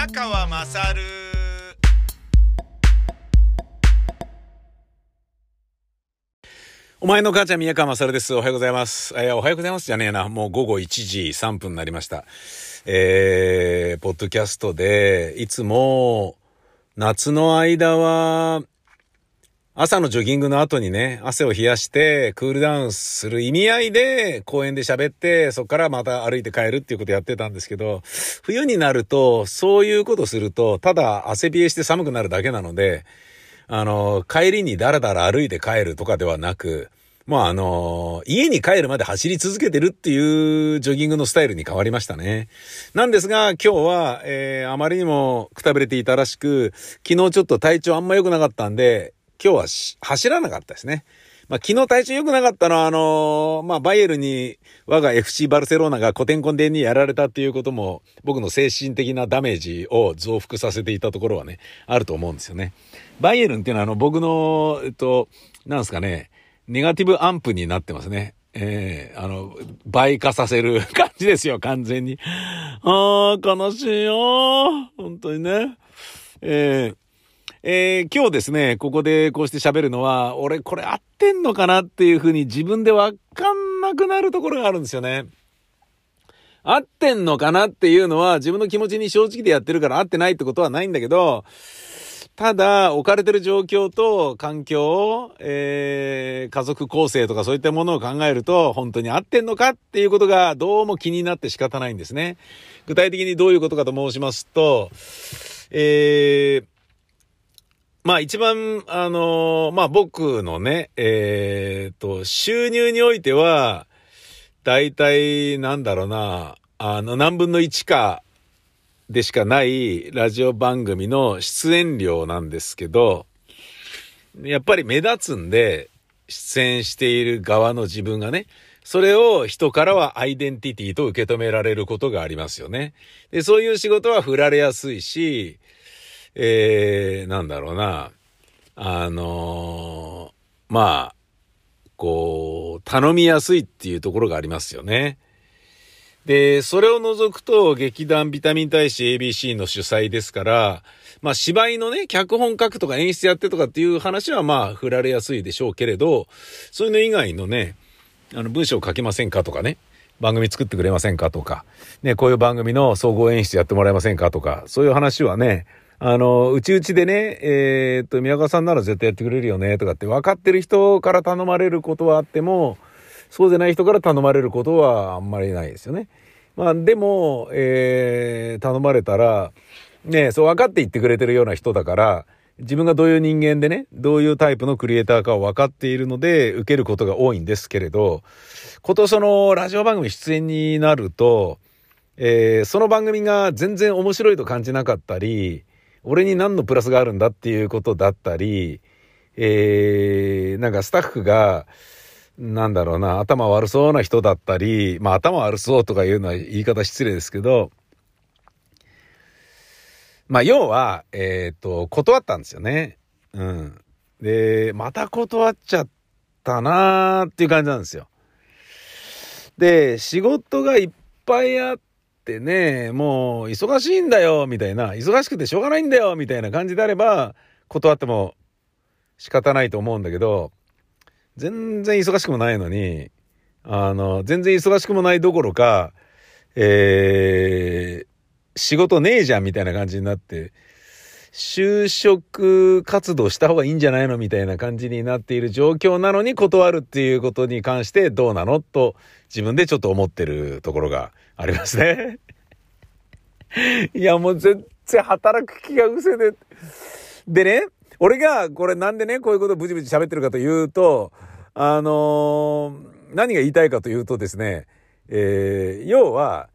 宮川まさるお前の母ちゃん宮川まさるです。おはようございます。えー、おはようございますじゃねえな。もう午後1時3分になりました。えー、ポッドキャストで、いつも、夏の間は、朝のジョギングの後にね、汗を冷やしてクールダウンする意味合いで公園で喋って、そこからまた歩いて帰るっていうことやってたんですけど、冬になると、そういうことすると、ただ汗冷えして寒くなるだけなので、あの、帰りにダラダラ歩いて帰るとかではなく、まああの、家に帰るまで走り続けてるっていうジョギングのスタイルに変わりましたね。なんですが、今日は、えー、あまりにもくたびれていたらしく、昨日ちょっと体調あんま良くなかったんで、今日は走らなかったですね。まあ、昨日体調良くなかったのは、あのー、まあ、バイエルに我が FC バルセロナが古典コンデンにやられたっていうことも、僕の精神的なダメージを増幅させていたところはね、あると思うんですよね。バイエルンっていうのは、あの、僕の、えっと、なんですかね、ネガティブアンプになってますね。ええー、あの、倍化させる 感じですよ、完全に。ああ、悲しいよ本当にね。ええーえー、今日ですね、ここでこうして喋るのは、俺これ合ってんのかなっていうふうに自分でわかんなくなるところがあるんですよね。合ってんのかなっていうのは自分の気持ちに正直でやってるから合ってないってことはないんだけど、ただ、置かれてる状況と環境、えー、家族構成とかそういったものを考えると、本当に合ってんのかっていうことがどうも気になって仕方ないんですね。具体的にどういうことかと申しますと、えー、まあ一番、あのー、まあ僕のね、えー、と、収入においては、大体、なんだろうな、あの、何分の1かでしかないラジオ番組の出演料なんですけど、やっぱり目立つんで、出演している側の自分がね、それを人からはアイデンティティと受け止められることがありますよね。で、そういう仕事は振られやすいし、えー、なんだろうな、あのー、まあ、こう、頼みやすいっていうところがありますよね。で、それを除くと、劇団ビタミン大使 ABC の主催ですから、まあ芝居のね、脚本書くとか演出やってとかっていう話はまあ振られやすいでしょうけれど、そういうの以外のね、あの文章書けませんかとかね、番組作ってくれませんかとか、ね、こういう番組の総合演出やってもらえませんかとか、そういう話はね、あの、うちうちでね、えー、っと、宮川さんなら絶対やってくれるよね、とかって分かってる人から頼まれることはあっても、そうでない人から頼まれることはあんまりないですよね。まあ、でも、えー、頼まれたら、ね、そう分かって言ってくれてるような人だから、自分がどういう人間でね、どういうタイプのクリエイターかを分かっているので、受けることが多いんですけれど、ことそのラジオ番組出演になると、えー、その番組が全然面白いと感じなかったり、俺に何のプラスがあるんだっていうことだったり、えー、なんかスタッフが、なんだろうな、頭悪そうな人だったり、まあ頭悪そうとかいうのは言い方失礼ですけど、まあ要は、えっ、ー、と、断ったんですよね。うん。で、また断っちゃったなーっていう感じなんですよ。で、仕事がいっぱいあっってね、もう忙しいんだよ、みたいな、忙しくてしょうがないんだよ、みたいな感じであれば、断っても仕方ないと思うんだけど、全然忙しくもないのに、あの、全然忙しくもないどころか、えー、仕事ねえじゃんみたいな感じになって、就職活動した方がいいんじゃないのみたいな感じになっている状況なのに断るっていうことに関してどうなのと自分でちょっと思ってるところがありますね。いやもう全然働く気が失せで。でね、俺がこれなんでね、こういうことブチブチ喋ってるかというと、あのー、何が言いたいかというとですね、えー、要は、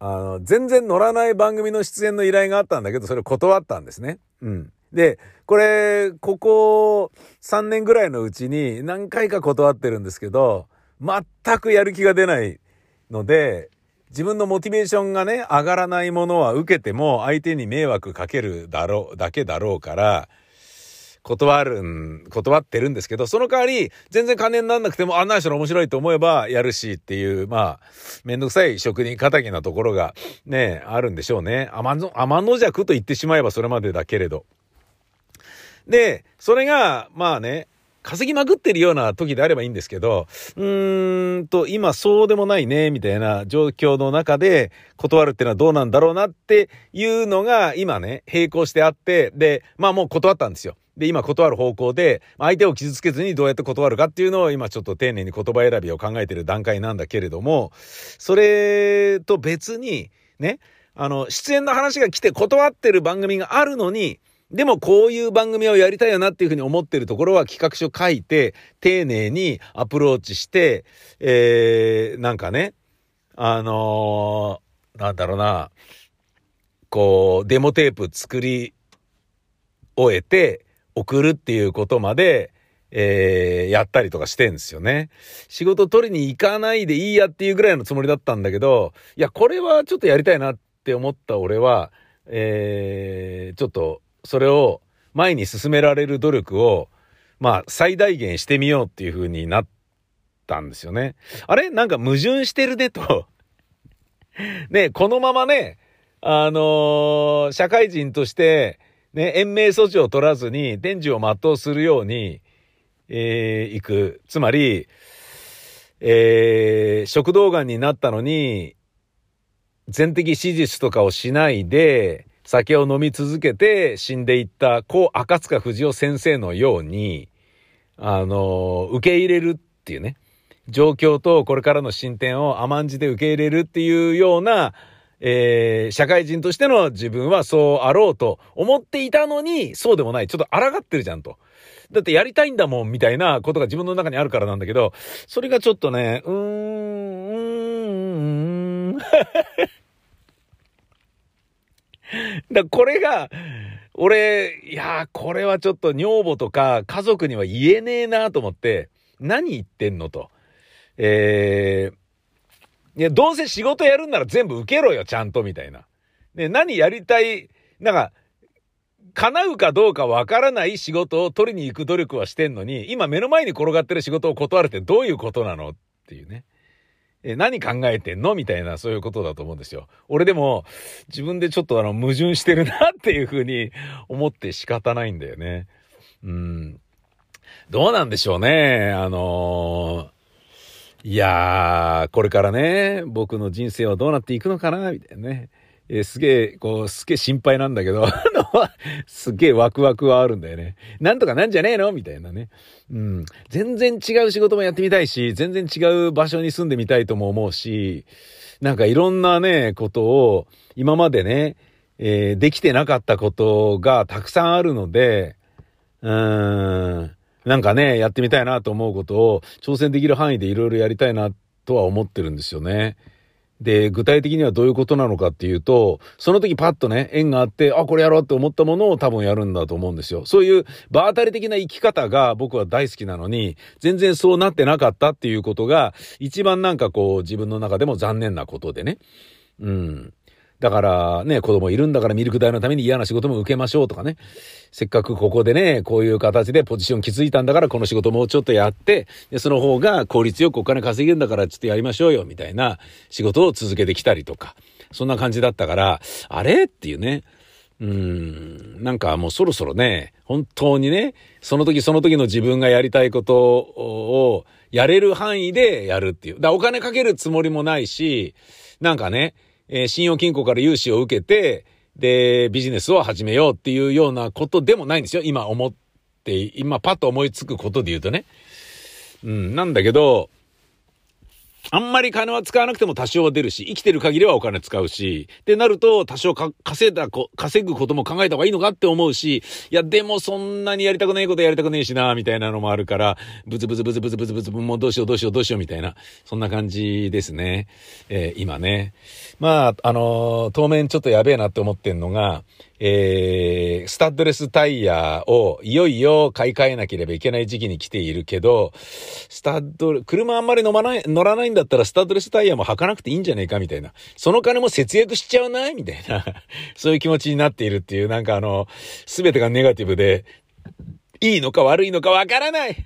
あの、全然乗らない番組の出演の依頼があったんだけど、それを断ったんですね。うん。で、これ、ここ3年ぐらいのうちに何回か断ってるんですけど、全くやる気が出ないので、自分のモチベーションがね、上がらないものは受けても相手に迷惑かけるだろう、だけだろうから、断るん、断ってるんですけど、その代わり、全然金になんなくても、あんな人の面白いと思えばやるしっていう、まあ、めんどくさい職人仇なところがね、あるんでしょうね。天の、天の弱と言ってしまえばそれまでだけれど。で、それが、まあね、稼ぎまくってるような時であればいいんですけど、うーんと、今そうでもないね、みたいな状況の中で断るっていうのはどうなんだろうなっていうのが今ね、並行してあって、で、まあもう断ったんですよ。で、今断る方向で、相手を傷つけずにどうやって断るかっていうのを今ちょっと丁寧に言葉選びを考えてる段階なんだけれども、それと別に、ね、あの、出演の話が来て断ってる番組があるのに、でもこういう番組をやりたいよなっていうふうに思ってるところは企画書書いて、丁寧にアプローチして、えー、なんかね、あのー、なんだろうな、こう、デモテープ作り終えて送るっていうことまで、えー、やったりとかしてんですよね。仕事取りに行かないでいいやっていうぐらいのつもりだったんだけど、いや、これはちょっとやりたいなって思った俺は、えー、ちょっとそれを前に進められる努力を、まあ、最大限してみようっていう風になったんですよね。あれ？なんか矛盾してるねと ね、このままね、あのー、社会人として、ね、延命措置を取らずに、伝授を全うするように、えー、行く。つまり、えー、食道癌になったのに、全摘手術とかをしないで、酒を飲み続けて死んでいった故赤塚不二夫先生のように、あの、受け入れるっていうね、状況とこれからの進展を甘んじて受け入れるっていうような、えー、社会人としての自分はそうあろうと思っていたのに、そうでもない。ちょっと抗ってるじゃんと。だってやりたいんだもん、みたいなことが自分の中にあるからなんだけど、それがちょっとね、うーん、うーん、だこれが、俺、いやこれはちょっと女房とか家族には言えねえなと思って、何言ってんのと。えー、いや、どうせ仕事やるんなら全部受けろよ、ちゃんと、みたいな。ね、何やりたい、なんか、叶うかどうかわからない仕事を取りに行く努力はしてんのに、今目の前に転がってる仕事を断るってどういうことなの？っていうね。え、何考えてんの？みたいな、そういうことだと思うんですよ。俺でも、自分でちょっとあの、矛盾してるなっていうふうに思って仕方ないんだよね。うん。どうなんでしょうね。あのー、いやー、これからね、僕の人生はどうなっていくのかなみたいなね。えー、すげえ、こう、すげえ心配なんだけど、あの、すげえワクワクはあるんだよね。なんとかなんじゃねえの？みたいなね。うん。全然違う仕事もやってみたいし、全然違う場所に住んでみたいとも思うし、なんかいろんなね、ことを、今までね、えー、できてなかったことがたくさんあるので、うーん、なんかね、やってみたいなと思うことを挑戦できる範囲でいろいろやりたいなとは思ってるんですよね。で、具体的にはどういうことなのかっていうと、その時パッとね、縁があって、あ、これやろうって思ったものを多分やるんだと思うんですよ。そういう場当たり的な生き方が僕は大好きなのに、全然そうなってなかったっていうことが、一番なんかこう自分の中でも残念なことでね。うん。だからね、子供いるんだからミルク代のために嫌な仕事も受けましょうとかね。せっかくここでね、こういう形でポジション築いたんだからこの仕事もうちょっとやって、で、その方が効率よくお金稼げるんだからちょっとやりましょうよ、みたいな仕事を続けてきたりとか。そんな感じだったから、あれ？っていうね。うん、なんかもうそろそろね、本当にね、その時その時の自分がやりたいことをやれる範囲でやるっていう。だお金かけるつもりもないし、なんかね、えー、信用金庫から融資を受けて、で、ビジネスを始めようっていうようなことでもないんですよ。今思って、今パッと思いつくことで言うとね。うん、なんだけど、あんまり金は使わなくても多少は出るし、生きてる限りはお金使うし、ってなると多少稼いだこ、稼ぐことも考えた方がいいのかって思うし、いや、でもそんなにやりたくないことやりたくねえしな、みたいなのもあるから、ブツブツブツブツブツブツ、もうどうしようどうしようどうしようみたいな、そんな感じですね。えー、今ね。まあ、あのー、当面ちょっとやべえなって思ってんのが、えー、スタッドレスタイヤをいよいよ買い替えなければいけない時期に来ているけど、スタッド、車あんまり乗まない、乗らないんだだったらスタッドレスタイヤも履かなくていいんじゃねえかみたいな。その金も節約しちゃうないみたいな。そういう気持ちになっているっていう、なんかあの、すべてがネガティブで、いいのか悪いのかわからない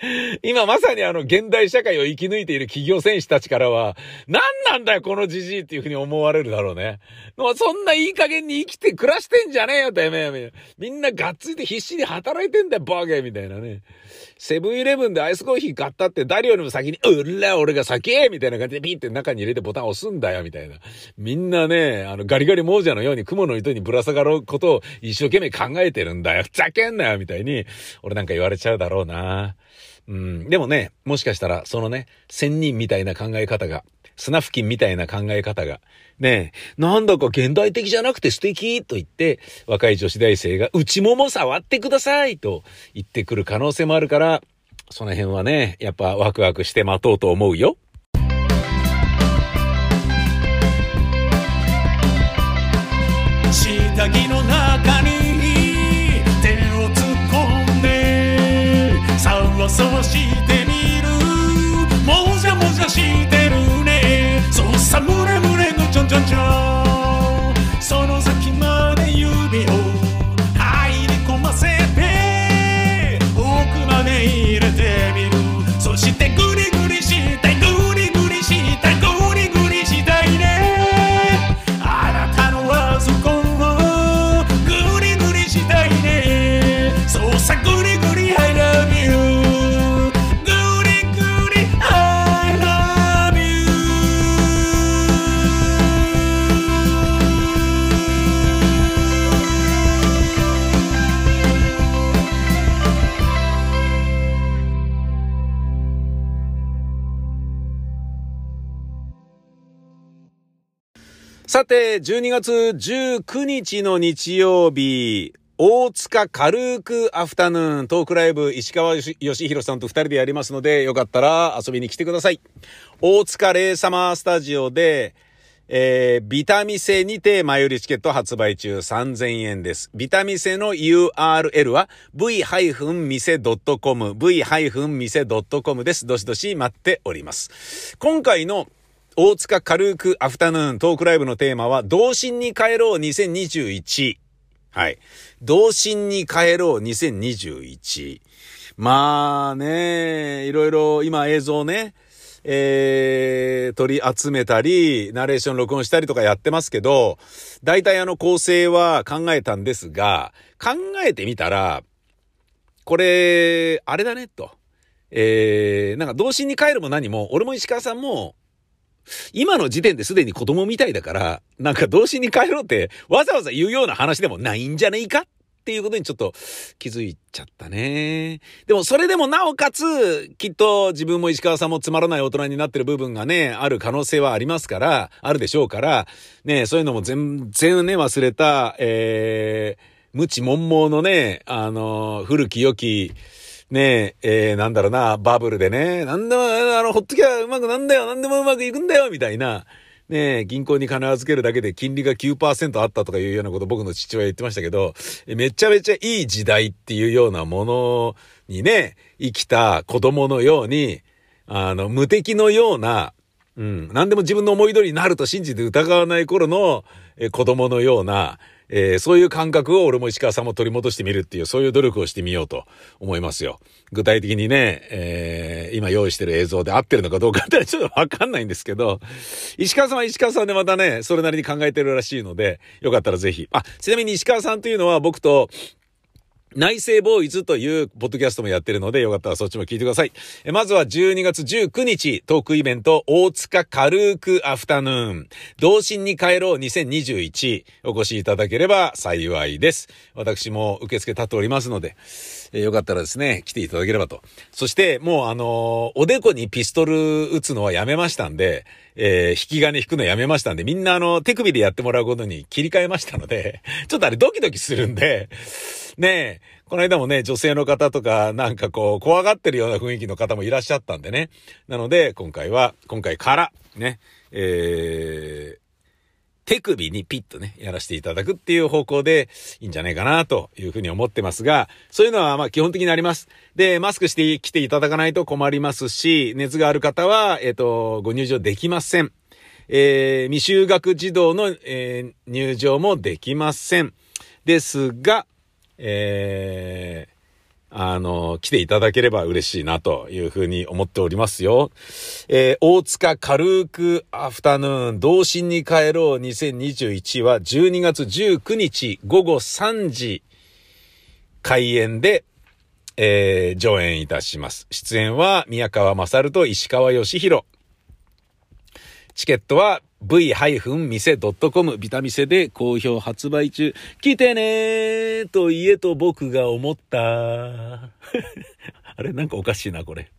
今まさにあの現代社会を生き抜いている企業戦士たちからは、何なんだよこのじじいっていうふうに思われるだろうね。もうそんないい加減に生きて暮らしてんじゃねえよ、てめえ。みんながっついて必死に働いてんだよ、バーゲーみたいなね。セブンイレブンでアイスコーヒー買ったって誰よりも先に、うら、俺が先みたいな感じでピーって中に入れてボタン押すんだよ、みたいな。みんなね、あの、ガリガリ亡者のように雲の糸にぶら下がることを一生懸命考えてるんだよ。ふざけんなよ、みたいに、俺なんか言われちゃうだろうな。うん。でもね、もしかしたら、そのね、仙人みたいな考え方が、砂付近みたいな考え方が、ねなんだか現代的じゃなくて素敵と言って、若い女子大生が内もも触ってくださいと言ってくる可能性もあるから、その辺はね、やっぱワクワクして待とうと思うよ。下着の中にそうしてみる。もじゃもじゃしてるね。そうさむれむれのちょんちょんちょん。そのさて、12月19日の日曜日、大塚軽くアフタヌーントークライブ石川義弘さんと二人でやりますので、よかったら遊びに来てください。大塚レイサマースタジオで、えー、ビタミセにて前売りチケット発売中3000円です。ビタミセの URL は v-mise.com、v-mise.com です。どしどし待っております。今回の大塚軽くアフタヌーントークライブのテーマは、童心に帰ろう2021。はい。童心に帰ろう2021。まあね、いろいろ今映像ね、えー、取り集めたり、ナレーション録音したりとかやってますけど、大体あの構成は考えたんですが、考えてみたら、これ、あれだね、と。えー、なんか童心に帰るも何も、俺も石川さんも、今の時点ですでに子供みたいだから、なんか童心に帰ろうってわざわざ言うような話でもないんじゃねえかっていうことにちょっと気づいちゃったね。でもそれでもなおかつ、きっと自分も石川さんもつまらない大人になってる部分がね、ある可能性はありますから、あるでしょうから、ね、そういうのも全然ね、忘れた、えー、無知悶々のね、あの、古き良き、ねえ、えー、なんだろうな、バブルでね、なんでも、あの、ほっときゃうまくなんだよ、なんでもうまくいくんだよ、みたいな、ねえ、銀行に金預けるだけで金利が9%あったとかいうようなこと僕の父親言ってましたけど、めちゃめちゃいい時代っていうようなものにね、生きた子供のように、あの、無敵のような、うん、何でも自分の思い通りになると信じて疑わない頃の、え子供のような、えー、そういう感覚を俺も石川さんも取り戻してみるっていう、そういう努力をしてみようと思いますよ。具体的にね、えー、今用意してる映像で合ってるのかどうかってちょっとわかんないんですけど、石川さんは石川さんでまたね、それなりに考えてるらしいので、よかったらぜひ。あ、ちなみに石川さんというのは僕と、内政ボーイズというポッドキャストもやってるので、よかったらそっちも聞いてください。えまずは12月19日、トークイベント、大塚軽くアフタヌーン、同心に帰ろう2021、お越しいただければ幸いです。私も受付立っておりますので、え、よかったらですね、来ていただければと。そして、もうあのー、おでこにピストル撃つのはやめましたんで、えー、引き金引くのやめましたんで、みんなあの、手首でやってもらうことに切り替えましたので、ちょっとあれドキドキするんで、ねえ、この間もね、女性の方とか、なんかこう、怖がってるような雰囲気の方もいらっしゃったんでね。なので、今回は、今回から、ね、えー、手首にピッとね、やらせていただくっていう方向でいいんじゃないかなというふうに思ってますが、そういうのはまあ基本的になります。で、マスクして来ていただかないと困りますし、熱がある方は、えっ、ー、と、ご入場できません。えー、未就学児童の、えー、入場もできません。ですが、えー、あの、来ていただければ嬉しいなというふうに思っておりますよ。えー、大塚軽くアフタヌーン、童心に帰ろう2021は12月19日午後3時開演で、えー、上演いたします。出演は宮川勝と石川義弘。チケットは v-mise.com ビタミセで好評発売中。来てねーと言えと僕が思った。あれなんかおかしいな、これ。